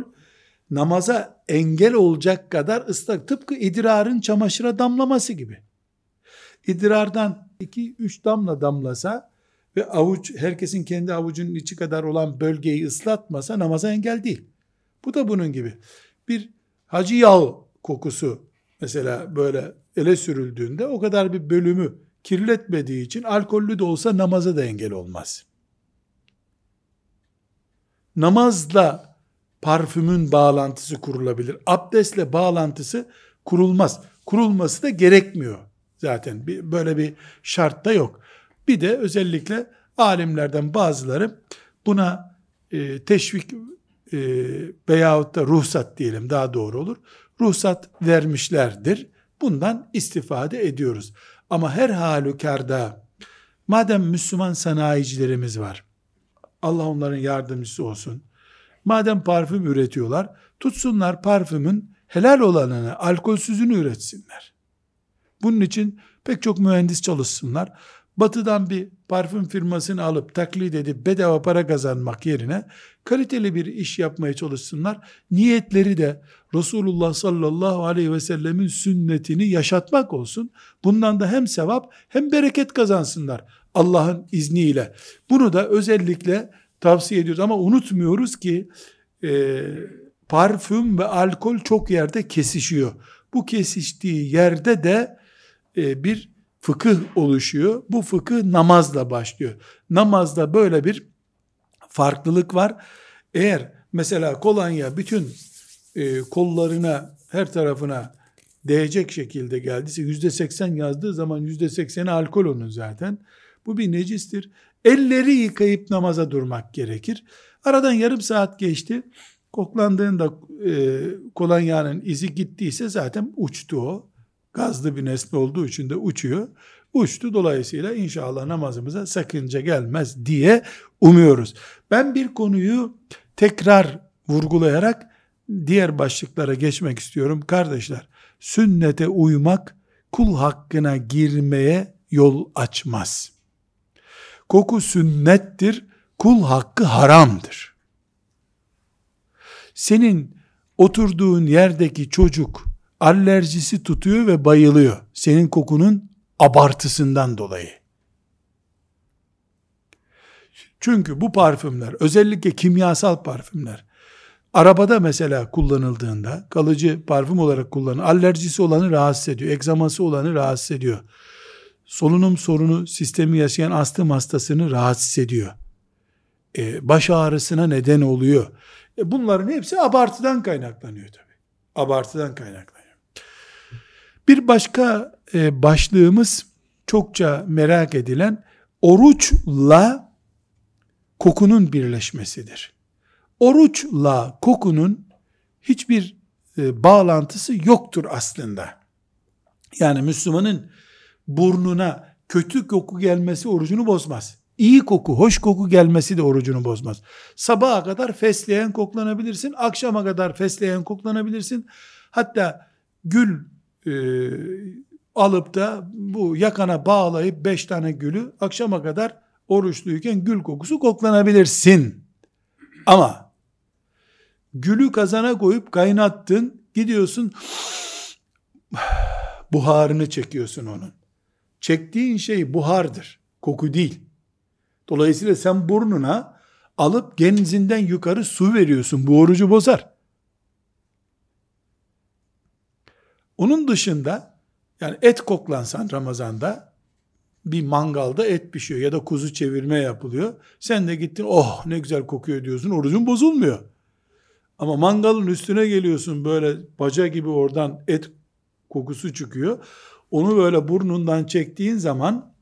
namaza engel olacak kadar ıslak tıpkı idrarın çamaşıra damlaması gibi. İdrardan 2-3 damla damlasa ve avuç herkesin kendi avucunun içi kadar olan bölgeyi ıslatmasa namaza engel değil. Bu da bunun gibi. Bir hacı yağı kokusu mesela böyle ele sürüldüğünde o kadar bir bölümü kirletmediği için alkollü de olsa namaza da engel olmaz. Namazla parfümün bağlantısı kurulabilir. Abdestle bağlantısı kurulmaz. Kurulması da gerekmiyor zaten. Böyle bir şart da yok. Bir de özellikle alimlerden bazıları buna e, teşvik e, veyahut da ruhsat diyelim daha doğru olur. Ruhsat vermişlerdir. Bundan istifade ediyoruz. Ama her halükarda madem Müslüman sanayicilerimiz var, Allah onların yardımcısı olsun. Madem parfüm üretiyorlar, tutsunlar parfümün helal olanını, alkolsüzünü üretsinler. Bunun için pek çok mühendis çalışsınlar. Batıdan bir parfüm firmasını alıp taklit edip bedava para kazanmak yerine kaliteli bir iş yapmaya çalışsınlar. Niyetleri de Resulullah sallallahu aleyhi ve sellemin sünnetini yaşatmak olsun. Bundan da hem sevap hem bereket kazansınlar Allah'ın izniyle. Bunu da özellikle tavsiye ediyoruz ama unutmuyoruz ki e, parfüm ve alkol çok yerde kesişiyor. Bu kesiştiği yerde de e, bir fıkıh oluşuyor. Bu fıkıh namazla başlıyor. Namazda böyle bir farklılık var. Eğer mesela kolonya bütün e, kollarına her tarafına değecek şekilde geldiyse yüzde seksen yazdığı zaman yüzde sekseni alkol onun zaten. Bu bir necistir. Elleri yıkayıp namaza durmak gerekir. Aradan yarım saat geçti. Koklandığında e, kolonyanın izi gittiyse zaten uçtu o gazlı bir nesne olduğu için de uçuyor. Uçtu dolayısıyla inşallah namazımıza sakınca gelmez diye umuyoruz. Ben bir konuyu tekrar vurgulayarak diğer başlıklara geçmek istiyorum. Kardeşler, sünnete uymak kul hakkına girmeye yol açmaz. Koku sünnettir, kul hakkı haramdır. Senin oturduğun yerdeki çocuk alerjisi tutuyor ve bayılıyor. Senin kokunun abartısından dolayı. Çünkü bu parfümler, özellikle kimyasal parfümler, arabada mesela kullanıldığında, kalıcı parfüm olarak kullanın, alerjisi olanı rahatsız ediyor, egzaması olanı rahatsız ediyor. Solunum sorunu sistemi yaşayan astım hastasını rahatsız ediyor. Ee, baş ağrısına neden oluyor. E bunların hepsi abartıdan kaynaklanıyor tabii. Abartıdan kaynaklanıyor. Bir başka e, başlığımız çokça merak edilen oruçla kokunun birleşmesidir. Oruçla kokunun hiçbir e, bağlantısı yoktur aslında. Yani Müslümanın burnuna kötü koku gelmesi orucunu bozmaz. İyi koku, hoş koku gelmesi de orucunu bozmaz. Sabaha kadar fesleğen koklanabilirsin, akşama kadar fesleğen koklanabilirsin. Hatta gül e, alıp da bu yakana bağlayıp beş tane gülü akşama kadar oruçluyken gül kokusu koklanabilirsin. Ama gülü kazana koyup kaynattın, gidiyorsun buharını çekiyorsun onun. Çektiğin şey buhardır, koku değil. Dolayısıyla sen burnuna alıp genzinden yukarı su veriyorsun. Bu orucu bozar. Onun dışında yani et koklansan Ramazan'da bir mangalda et pişiyor ya da kuzu çevirme yapılıyor. Sen de gittin oh ne güzel kokuyor diyorsun orucun bozulmuyor. Ama mangalın üstüne geliyorsun böyle baca gibi oradan et kokusu çıkıyor. Onu böyle burnundan çektiğin zaman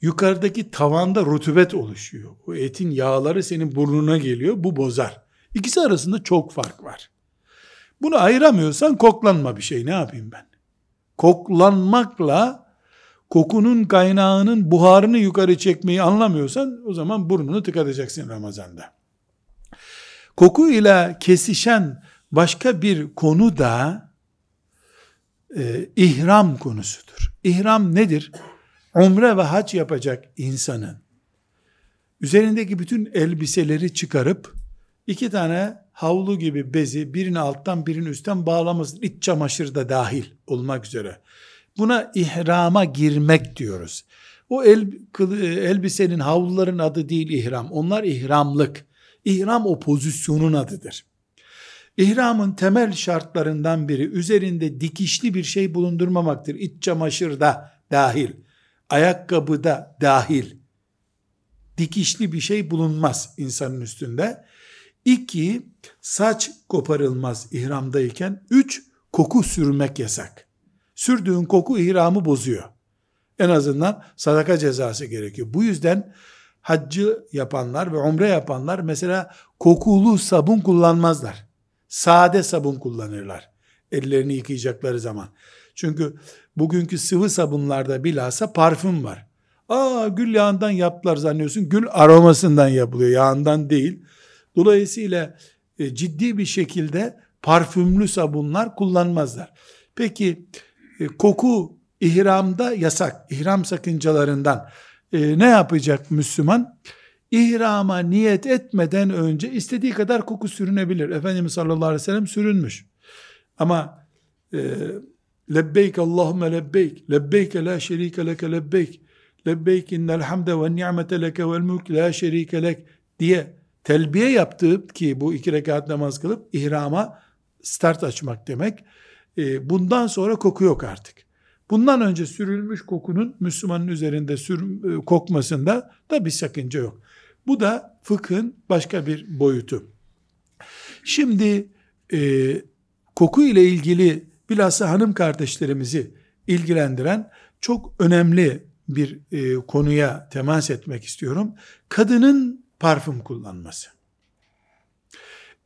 yukarıdaki tavanda rutubet oluşuyor. O etin yağları senin burnuna geliyor. Bu bozar. İkisi arasında çok fark var. Bunu ayıramıyorsan koklanma bir şey ne yapayım ben? Koklanmakla kokunun kaynağının buharını yukarı çekmeyi anlamıyorsan o zaman burnunu tıkatacaksın Ramazan'da. Koku ile kesişen başka bir konu da e, ihram konusudur. İhram nedir? Umre ve hac yapacak insanın üzerindeki bütün elbiseleri çıkarıp iki tane havlu gibi bezi birini alttan birini üstten bağlamasın. İç çamaşır da dahil olmak üzere. Buna ihrama girmek diyoruz. O el, elbisenin havluların adı değil ihram. Onlar ihramlık. İhram o pozisyonun adıdır. İhramın temel şartlarından biri üzerinde dikişli bir şey bulundurmamaktır. İç çamaşırda dahil, ayakkabıda dahil. Dikişli bir şey bulunmaz insanın üstünde. İki, saç koparılmaz ihramdayken. Üç, koku sürmek yasak. Sürdüğün koku ihramı bozuyor. En azından sadaka cezası gerekiyor. Bu yüzden haccı yapanlar ve umre yapanlar mesela kokulu sabun kullanmazlar. Sade sabun kullanırlar. Ellerini yıkayacakları zaman. Çünkü bugünkü sıvı sabunlarda bilhassa parfüm var. Aa gül yağından yaptılar zannediyorsun. Gül aromasından yapılıyor. Yağından değil. Dolayısıyla e, ciddi bir şekilde parfümlü sabunlar kullanmazlar. Peki e, koku ihramda yasak. İhram sakıncalarından e, ne yapacak Müslüman? İhrama niyet etmeden önce istediği kadar koku sürünebilir. Efendimiz sallallahu aleyhi ve sellem sürünmüş. Ama e, lebbeyk Allahümme lebbeyk lebbeyke la şerike leke lebbeyk lebbeyk innel hamde ve ni'mete leke vel mülk la şerike lek diye telbiye yaptığı ki bu iki rekat namaz kılıp ihrama start açmak demek. E, bundan sonra koku yok artık. Bundan önce sürülmüş kokunun Müslümanın üzerinde sür, e, kokmasında da bir sakınca yok. Bu da fıkhın başka bir boyutu. Şimdi e, koku ile ilgili bilhassa hanım kardeşlerimizi ilgilendiren çok önemli bir e, konuya temas etmek istiyorum. Kadının parfüm kullanması.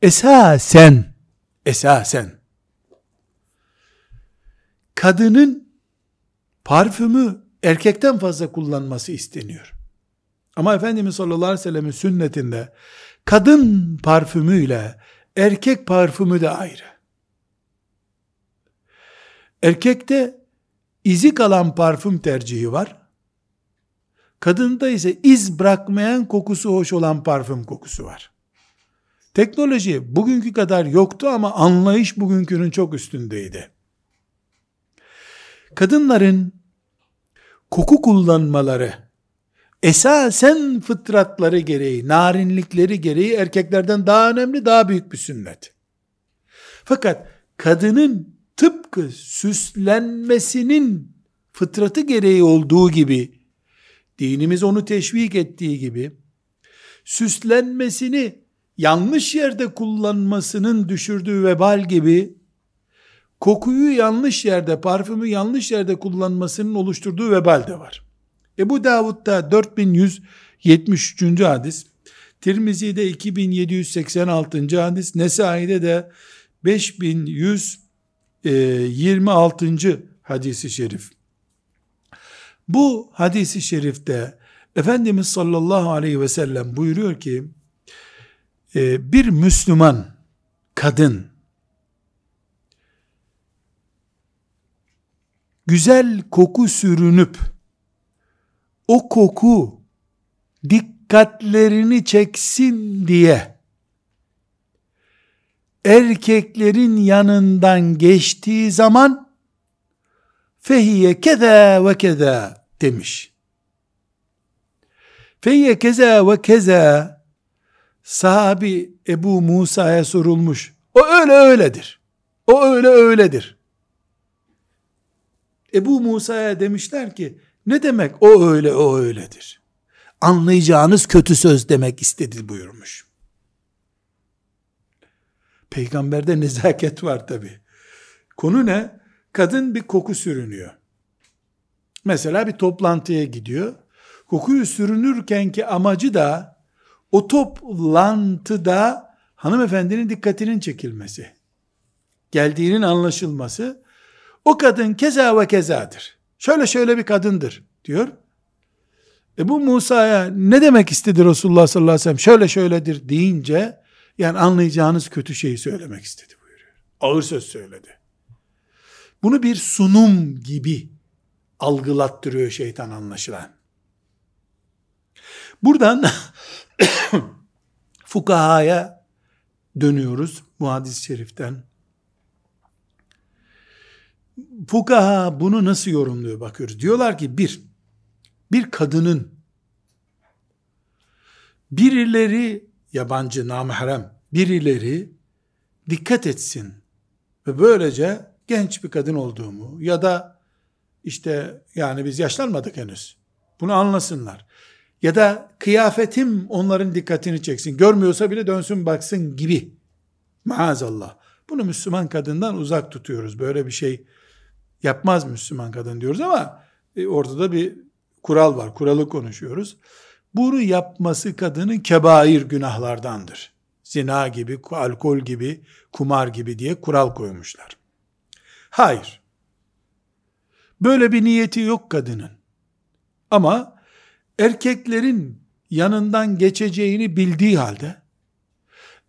Esasen, esasen kadının parfümü erkekten fazla kullanması isteniyor. Ama Efendimiz sallallahu aleyhi ve sellemin sünnetinde kadın parfümüyle erkek parfümü de ayrı. Erkekte izi kalan parfüm tercihi var. Kadında ise iz bırakmayan kokusu hoş olan parfüm kokusu var. Teknoloji bugünkü kadar yoktu ama anlayış bugünkünün çok üstündeydi. Kadınların koku kullanmaları esasen fıtratları gereği, narinlikleri gereği erkeklerden daha önemli, daha büyük bir sünnet. Fakat kadının tıpkı süslenmesinin fıtratı gereği olduğu gibi, dinimiz onu teşvik ettiği gibi, süslenmesini yanlış yerde kullanmasının düşürdüğü vebal gibi, kokuyu yanlış yerde, parfümü yanlış yerde kullanmasının oluşturduğu vebal de var. Ebu Davud'da 4173. hadis, Tirmizi'de 2786. hadis, Nesai'de de 5126. hadisi şerif. Bu hadisi şerifte Efendimiz sallallahu aleyhi ve sellem buyuruyor ki, e, bir Müslüman kadın, güzel koku sürünüp, o koku dikkatlerini çeksin diye erkeklerin yanından geçtiği zaman fehiye keza ve keza demiş. Fehiye keza ve keza sahabi Ebu Musa'ya sorulmuş. O öyle öyledir. O öyle öyledir. Ebu Musa'ya demişler ki ne demek o öyle o öyledir? Anlayacağınız kötü söz demek istedi buyurmuş. Peygamberde nezaket var tabi. Konu ne? Kadın bir koku sürünüyor. Mesela bir toplantıya gidiyor. Kokuyu sürünürken ki amacı da o toplantıda hanımefendinin dikkatinin çekilmesi. Geldiğinin anlaşılması. O kadın keza ve kezadır. Şöyle şöyle bir kadındır diyor. E bu Musa'ya ne demek istedi Resulullah sallallahu aleyhi ve sellem? Şöyle şöyledir deyince yani anlayacağınız kötü şeyi söylemek istedi buyuruyor. Ağır söz söyledi. Bunu bir sunum gibi algılattırıyor şeytan anlaşılan. Buradan fukahaya dönüyoruz bu hadis-i şeriften. Fukaha bunu nasıl yorumluyor bakıyoruz. Diyorlar ki bir, bir kadının birileri yabancı namahrem birileri dikkat etsin ve böylece genç bir kadın olduğumu ya da işte yani biz yaşlanmadık henüz. Bunu anlasınlar. Ya da kıyafetim onların dikkatini çeksin. Görmüyorsa bile dönsün baksın gibi. Maazallah. Bunu Müslüman kadından uzak tutuyoruz. Böyle bir şey yapmaz Müslüman kadın diyoruz ama e, ortada bir kural var. Kuralı konuşuyoruz. Bunu yapması kadının kebair günahlardandır. Zina gibi, alkol gibi, kumar gibi diye kural koymuşlar. Hayır. Böyle bir niyeti yok kadının. Ama erkeklerin yanından geçeceğini bildiği halde,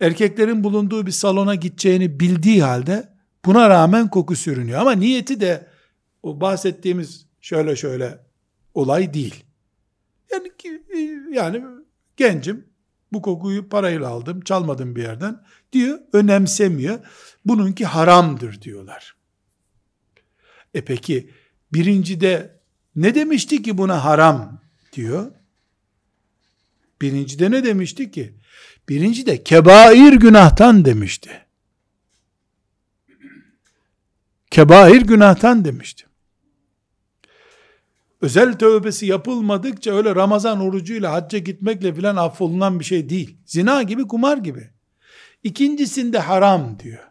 erkeklerin bulunduğu bir salona gideceğini bildiği halde, buna rağmen koku sürünüyor. Ama niyeti de o bahsettiğimiz şöyle şöyle olay değil. Yani yani gencim bu kokuyu parayla aldım, çalmadım bir yerden diyor, önemsemiyor. Bununki haramdır diyorlar. E peki birincide ne demişti ki buna haram diyor? Birincide ne demişti ki? Birincide kebair günahtan demişti. Kebair günahtan demişti. Özel tövbesi yapılmadıkça öyle Ramazan orucuyla hacca gitmekle filan affolunan bir şey değil. Zina gibi, kumar gibi. İkincisinde haram diyor.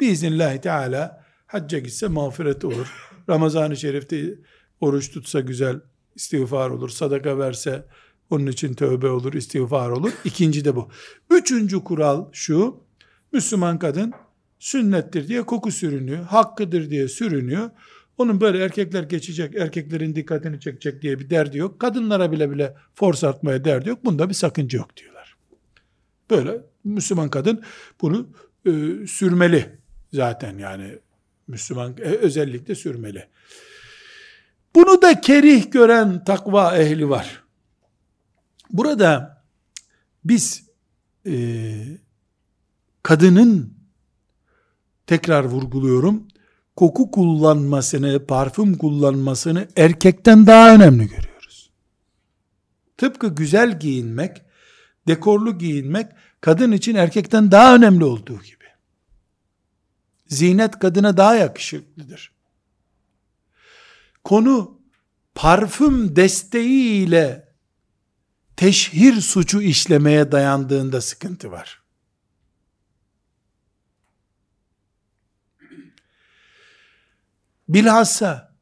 Biiznillahü Teala hacca gitse mağfiret olur. Ramazan-ı Şerif'te oruç tutsa güzel istiğfar olur. Sadaka verse onun için tövbe olur, istiğfar olur. İkinci de bu. Üçüncü kural şu. Müslüman kadın sünnettir diye koku sürünüyor. Hakkıdır diye sürünüyor. Onun böyle erkekler geçecek, erkeklerin dikkatini çekecek diye bir derdi yok. Kadınlara bile bile force artmaya derdi yok. Bunda bir sakınca yok diyorlar. Böyle Müslüman kadın bunu e, sürmeli zaten yani Müslüman e, özellikle sürmeli. Bunu da kerih gören takva ehli var. Burada biz e, kadının tekrar vurguluyorum koku kullanmasını, parfüm kullanmasını erkekten daha önemli görüyoruz. Tıpkı güzel giyinmek, dekorlu giyinmek kadın için erkekten daha önemli olduğu gibi. Zinet kadına daha yakışıklıdır. Konu parfüm desteğiyle teşhir suçu işlemeye dayandığında sıkıntı var. Bilhassa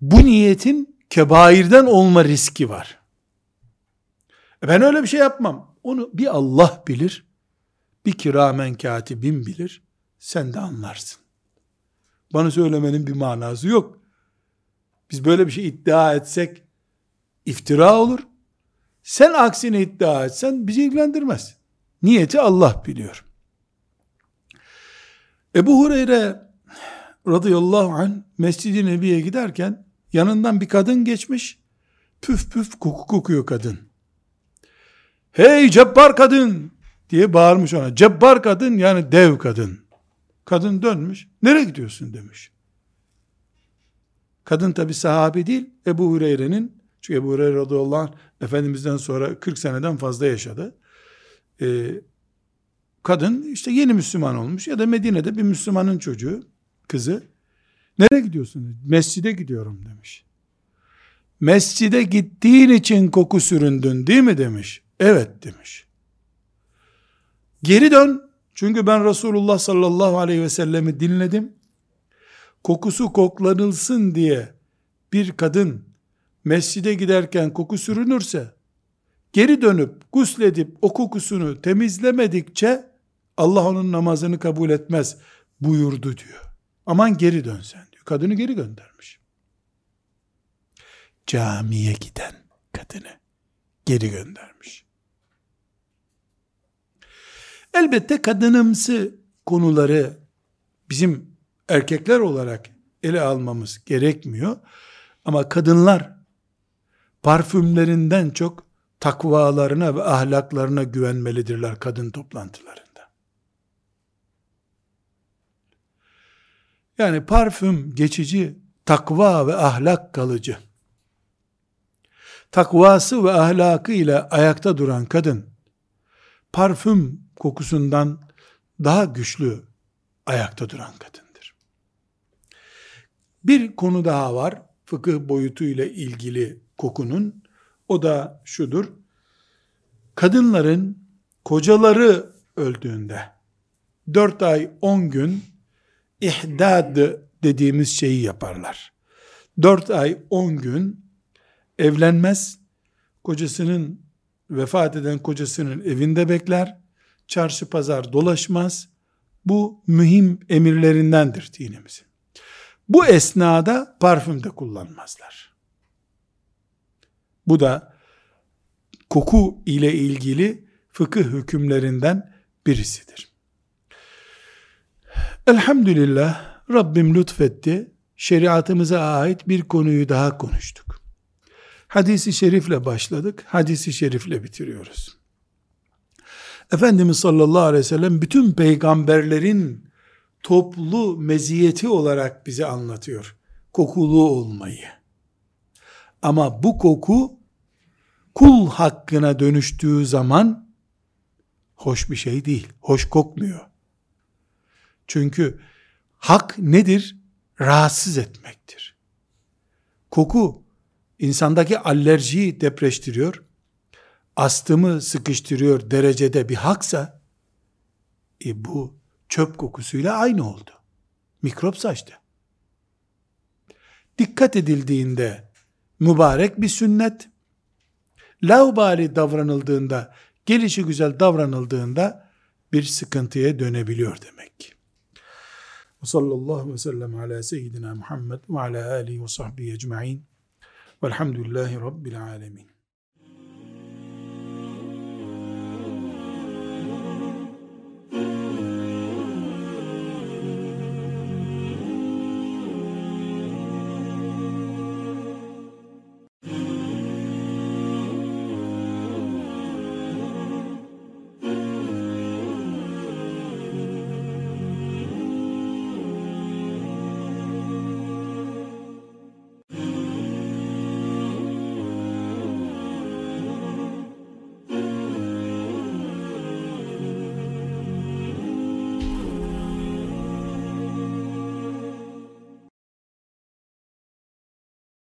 bu niyetin kebairden olma riski var. E ben öyle bir şey yapmam. Onu bir Allah bilir, bir kiramen katibim bilir, sen de anlarsın. Bana söylemenin bir manası yok. Biz böyle bir şey iddia etsek iftira olur. Sen aksini iddia etsen bizi ilgilendirmez. Niyeti Allah biliyor. Ebu Hureyre radıyallahu anh Mescid-i Nebi'ye giderken yanından bir kadın geçmiş. Püf püf koku kokuyor kadın. Hey cebbar kadın diye bağırmış ona. Cebbar kadın yani dev kadın. Kadın dönmüş. Nereye gidiyorsun demiş. Kadın tabi sahabi değil. Ebu Hureyre'nin çünkü Ebu Hureyre radıyallahu anh Efendimiz'den sonra 40 seneden fazla yaşadı. Ee, kadın işte yeni Müslüman olmuş ya da Medine'de bir Müslümanın çocuğu kızı. Nereye gidiyorsun? Mescide gidiyorum demiş. Mescide gittiğin için koku süründün değil mi demiş. Evet demiş. Geri dön. Çünkü ben Resulullah sallallahu aleyhi ve sellemi dinledim. Kokusu koklanılsın diye bir kadın mescide giderken koku sürünürse geri dönüp gusledip o kokusunu temizlemedikçe Allah onun namazını kabul etmez buyurdu diyor. Aman geri dönsen diyor. Kadını geri göndermiş. Camiye giden kadını geri göndermiş. Elbette kadınımsı konuları bizim erkekler olarak ele almamız gerekmiyor. Ama kadınlar parfümlerinden çok takvalarına ve ahlaklarına güvenmelidirler kadın toplantıları. Yani parfüm geçici, takva ve ahlak kalıcı. Takvası ve ahlakı ile ayakta duran kadın, parfüm kokusundan daha güçlü ayakta duran kadındır. Bir konu daha var fıkıh boyutu ile ilgili kokunun. O da şudur. Kadınların kocaları öldüğünde 4 ay 10 gün ihdad dediğimiz şeyi yaparlar. 4 ay 10 gün evlenmez, kocasının vefat eden kocasının evinde bekler, çarşı pazar dolaşmaz. Bu mühim emirlerindendir dinimizin. Bu esnada parfüm de kullanmazlar. Bu da koku ile ilgili fıkıh hükümlerinden birisidir. Elhamdülillah Rabbim lütfetti. Şeriatımıza ait bir konuyu daha konuştuk. Hadisi şerifle başladık. Hadisi şerifle bitiriyoruz. Efendimiz sallallahu aleyhi ve sellem bütün peygamberlerin toplu meziyeti olarak bize anlatıyor. Kokulu olmayı. Ama bu koku kul hakkına dönüştüğü zaman hoş bir şey değil. Hoş kokmuyor. Çünkü hak nedir? Rahatsız etmektir. Koku insandaki alerjiyi depreştiriyor. Astımı sıkıştırıyor derecede bir haksa e bu çöp kokusuyla aynı oldu. Mikrop saçtı. Dikkat edildiğinde mübarek bir sünnet, laubali davranıldığında, gelişi güzel davranıldığında bir sıkıntıya dönebiliyor demek. Ve sallallahu ve sellem ala seyyidina Muhammed ve ala alihi ve sahbihi ecma'in velhamdülillahi rabbil alemin.